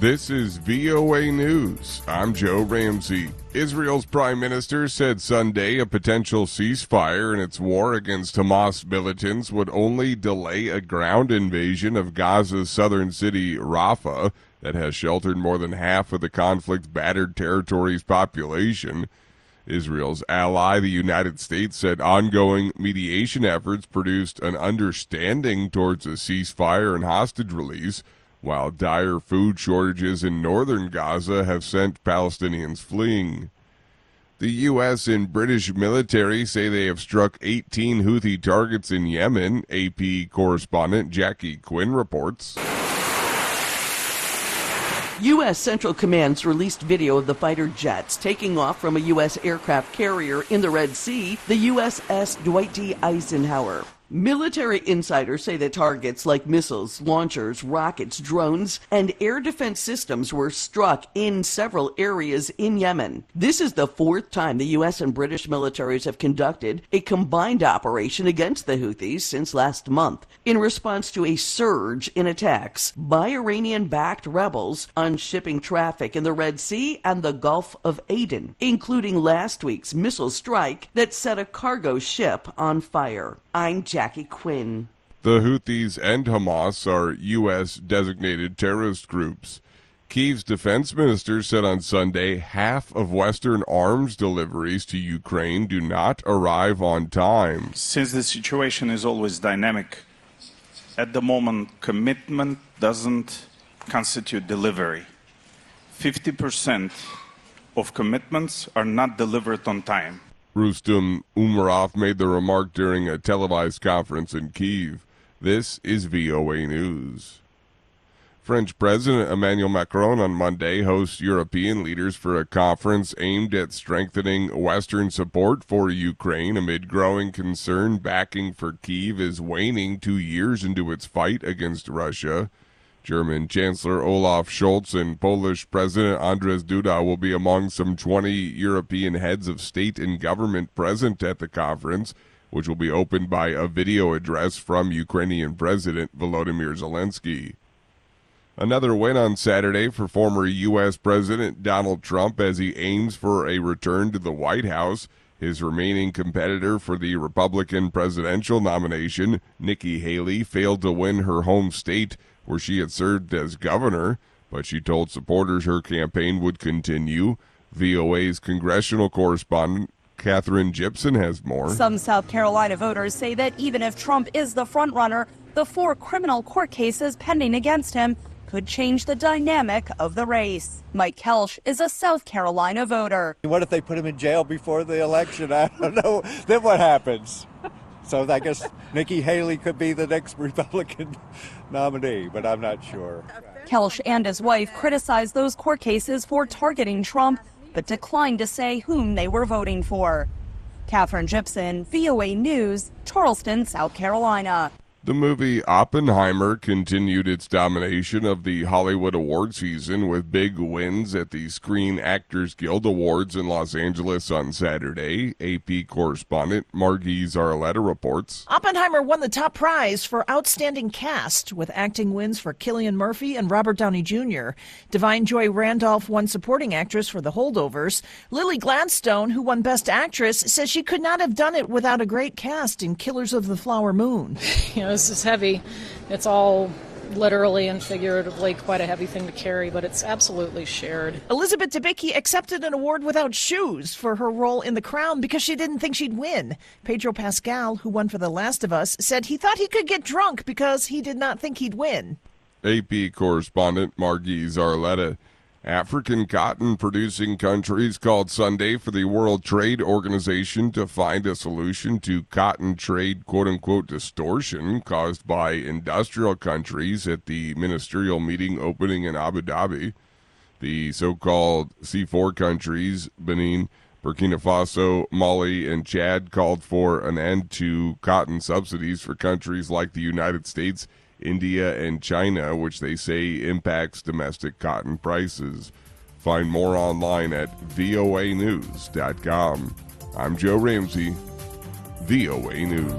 This is VOA News. I'm Joe Ramsey. Israel's prime minister said Sunday a potential ceasefire in its war against Hamas militants would only delay a ground invasion of Gaza's southern city, Rafah, that has sheltered more than half of the conflict's battered territory's population. Israel's ally, the United States, said ongoing mediation efforts produced an understanding towards a ceasefire and hostage release while dire food shortages in northern Gaza have sent Palestinians fleeing. The U.S. and British military say they have struck 18 Houthi targets in Yemen, AP correspondent Jackie Quinn reports. U.S. Central Command's released video of the fighter jets taking off from a U.S. aircraft carrier in the Red Sea, the USS Dwight D. Eisenhower. Military insiders say that targets like missiles, launchers, rockets, drones, and air defense systems were struck in several areas in Yemen. This is the fourth time the U.S. and British militaries have conducted a combined operation against the Houthis since last month in response to a surge in attacks by Iranian backed rebels on shipping traffic in the Red Sea and the Gulf of Aden, including last week's missile strike that set a cargo ship on fire. I'm Jackie Quinn. The Houthis and Hamas are U.S. designated terrorist groups. Kiev's defense minister said on Sunday half of Western arms deliveries to Ukraine do not arrive on time. Since the situation is always dynamic, at the moment, commitment doesn't constitute delivery. 50% of commitments are not delivered on time. Rustem Umerov made the remark during a televised conference in Kiev. This is VOA News. French President Emmanuel Macron on Monday hosts European leaders for a conference aimed at strengthening Western support for Ukraine amid growing concern backing for Kiev is waning two years into its fight against Russia. German Chancellor Olaf Scholz and Polish President Andrzej Duda will be among some 20 European heads of state and government present at the conference, which will be opened by a video address from Ukrainian President Volodymyr Zelensky. Another win on Saturday for former U.S. President Donald Trump as he aims for a return to the White House. His remaining competitor for the Republican presidential nomination, Nikki Haley, failed to win her home state where she had served as governor, but she told supporters her campaign would continue. VOA's congressional correspondent Katherine Gypson has more. Some South Carolina voters say that even if Trump is the frontrunner, the four criminal court cases pending against him could change the dynamic of the race. Mike Kelsch is a South Carolina voter. What if they put him in jail before the election? I don't know. then what happens? So I guess Nikki Haley could be the next Republican nominee, but I'm not sure. Kelsch and his wife criticized those court cases for targeting Trump, but declined to say whom they were voting for. Katherine Gypson, VOA News, Charleston, South Carolina. The movie Oppenheimer continued its domination of the Hollywood award season with big wins at the Screen Actors Guild Awards in Los Angeles on Saturday. AP correspondent Margie Zarletta reports. Oppenheimer won the top prize for Outstanding Cast with acting wins for Cillian Murphy and Robert Downey Jr. Da'Vine Joy Randolph won Supporting Actress for The Holdovers. Lily Gladstone, who won Best Actress, says she could not have done it without a great cast in Killers of the Flower Moon. You know, this is heavy. It's all literally and figuratively quite a heavy thing to carry, but it's absolutely shared. Elizabeth Debicki accepted an award without shoes for her role in The Crown because she didn't think she'd win. Pedro Pascal, who won for The Last of Us, said he thought he could get drunk because he did not think he'd win. AP correspondent Margie Zarletta. African cotton producing countries called Sunday for the World Trade Organization to find a solution to cotton trade quote unquote distortion caused by industrial countries at the ministerial meeting opening in Abu Dhabi. The so called C4 countries, Benin, Burkina Faso, Mali, and Chad, called for an end to cotton subsidies for countries like the United States India, and China, which they say impacts domestic cotton prices. Find more online at voanews.com. I'm Joe Ramsey, VOA News.